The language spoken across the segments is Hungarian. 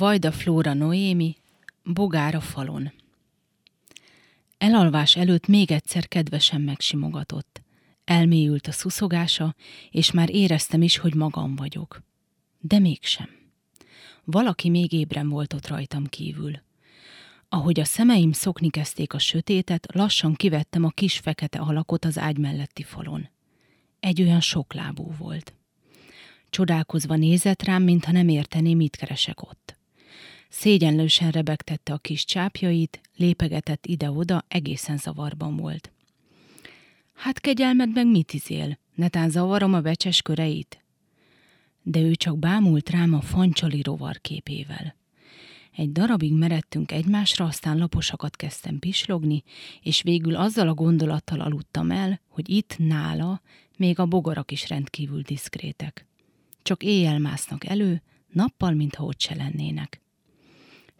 Vajda Flóra Noémi, Bogár a falon. Elalvás előtt még egyszer kedvesen megsimogatott. Elmélyült a szuszogása, és már éreztem is, hogy magam vagyok. De mégsem. Valaki még ébren volt ott rajtam kívül. Ahogy a szemeim szokni kezdték a sötétet, lassan kivettem a kis fekete alakot az ágy melletti falon. Egy olyan soklábú volt. Csodálkozva nézett rám, mintha nem értené, mit keresek ott. Szégyenlősen rebegtette a kis csápjait, lépegetett ide-oda, egészen zavarban volt. Hát kegyelmed meg mit izél? Netán zavarom a becses köreit? De ő csak bámult rám a fancsali rovar képével. Egy darabig meredtünk egymásra, aztán laposakat kezdtem pislogni, és végül azzal a gondolattal aludtam el, hogy itt, nála, még a bogarak is rendkívül diszkrétek. Csak éjjel másznak elő, nappal, mintha ott se lennének.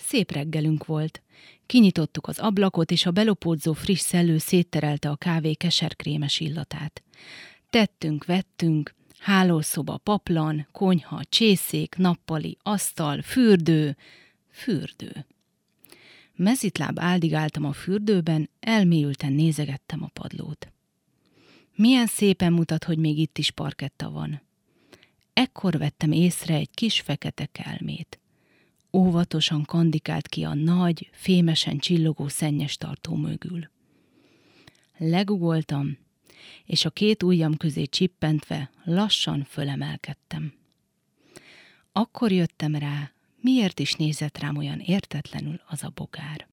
Szép reggelünk volt. Kinyitottuk az ablakot, és a belopódzó friss szellő szétterelte a kávé keserkrémes illatát. Tettünk, vettünk, hálószoba, paplan, konyha, csészék, nappali, asztal, fürdő, fürdő. Mezitláb áldigáltam a fürdőben, elmélyülten nézegettem a padlót. Milyen szépen mutat, hogy még itt is parketta van. Ekkor vettem észre egy kis fekete kelmét óvatosan kandikált ki a nagy, fémesen csillogó szennyes tartó mögül. Legugoltam, és a két ujjam közé csippentve lassan fölemelkedtem. Akkor jöttem rá, miért is nézett rám olyan értetlenül az a bogár.